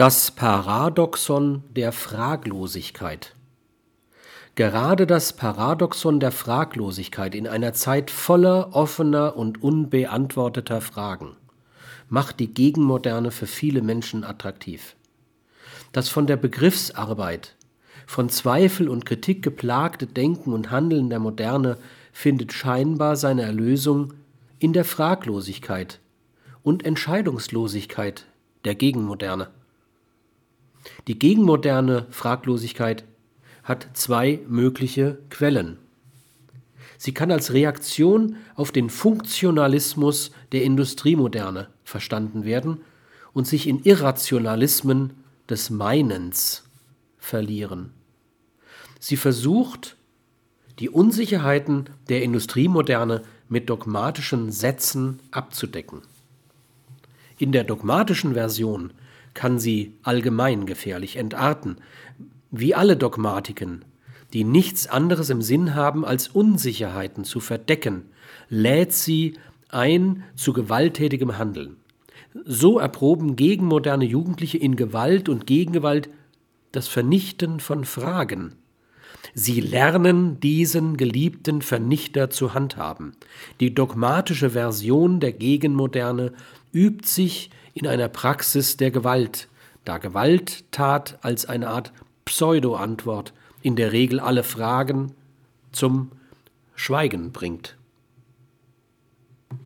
Das Paradoxon der Fraglosigkeit. Gerade das Paradoxon der Fraglosigkeit in einer Zeit voller offener und unbeantworteter Fragen macht die Gegenmoderne für viele Menschen attraktiv. Das von der Begriffsarbeit, von Zweifel und Kritik geplagte Denken und Handeln der Moderne findet scheinbar seine Erlösung in der Fraglosigkeit und Entscheidungslosigkeit der Gegenmoderne. Die gegenmoderne Fraglosigkeit hat zwei mögliche Quellen. Sie kann als Reaktion auf den Funktionalismus der Industriemoderne verstanden werden und sich in Irrationalismen des Meinens verlieren. Sie versucht, die Unsicherheiten der Industriemoderne mit dogmatischen Sätzen abzudecken. In der dogmatischen Version kann sie allgemeingefährlich entarten, wie alle Dogmatiken, die nichts anderes im Sinn haben, als Unsicherheiten zu verdecken, lädt sie ein zu gewalttätigem Handeln. So erproben gegenmoderne Jugendliche in Gewalt und Gegengewalt das Vernichten von Fragen. Sie lernen diesen geliebten Vernichter zu handhaben. Die dogmatische Version der Gegenmoderne übt sich in einer Praxis der Gewalt, da Gewalttat als eine Art Pseudo-Antwort in der Regel alle Fragen zum Schweigen bringt.